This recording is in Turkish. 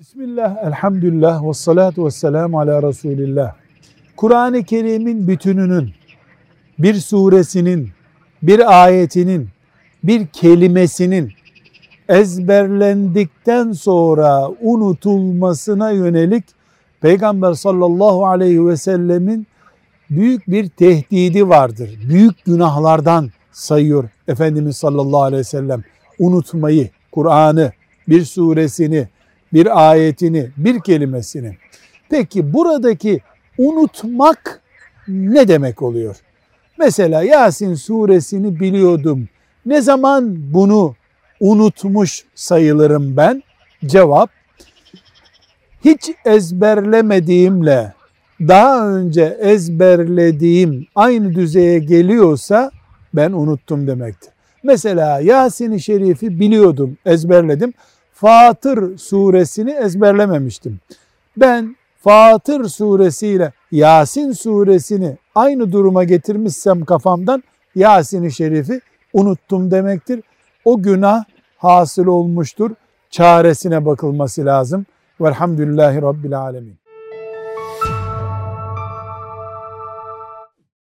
Bismillah, elhamdülillah, ve salatu ve selamu ala Resulillah. Kur'an-ı Kerim'in bütününün, bir suresinin, bir ayetinin, bir kelimesinin ezberlendikten sonra unutulmasına yönelik Peygamber sallallahu aleyhi ve sellemin büyük bir tehdidi vardır. Büyük günahlardan sayıyor Efendimiz sallallahu aleyhi ve sellem. Unutmayı, Kur'an'ı, bir suresini, bir ayetini, bir kelimesini. Peki buradaki unutmak ne demek oluyor? Mesela Yasin suresini biliyordum. Ne zaman bunu unutmuş sayılırım ben? Cevap, hiç ezberlemediğimle daha önce ezberlediğim aynı düzeye geliyorsa ben unuttum demektir. Mesela Yasin-i Şerif'i biliyordum, ezberledim. Fatır suresini ezberlememiştim. Ben Fatır suresiyle Yasin suresini aynı duruma getirmişsem kafamdan Yasin-i Şerif'i unuttum demektir. O günah hasıl olmuştur. Çaresine bakılması lazım. Velhamdülillahi Rabbil Alemin.